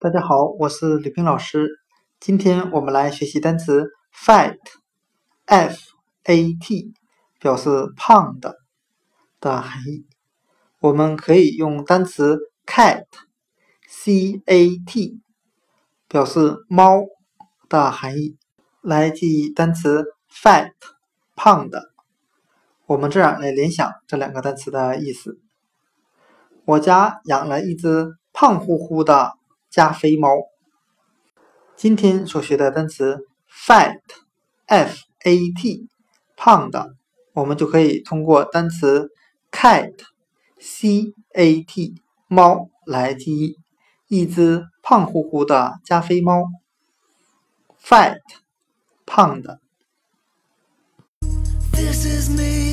大家好，我是吕冰老师。今天我们来学习单词 fat，f-a-t，表示胖的的含义。我们可以用单词 cat，c-a-t，表示猫的含义来记忆单词 fat，胖的。我们这样来联想这两个单词的意思。我家养了一只胖乎乎的。加菲猫。今天所学的单词 fat，f-a-t，胖的，我们就可以通过单词 cat，c-a-t，猫来记忆，一只胖乎乎的加菲猫。fat，胖的。This is me.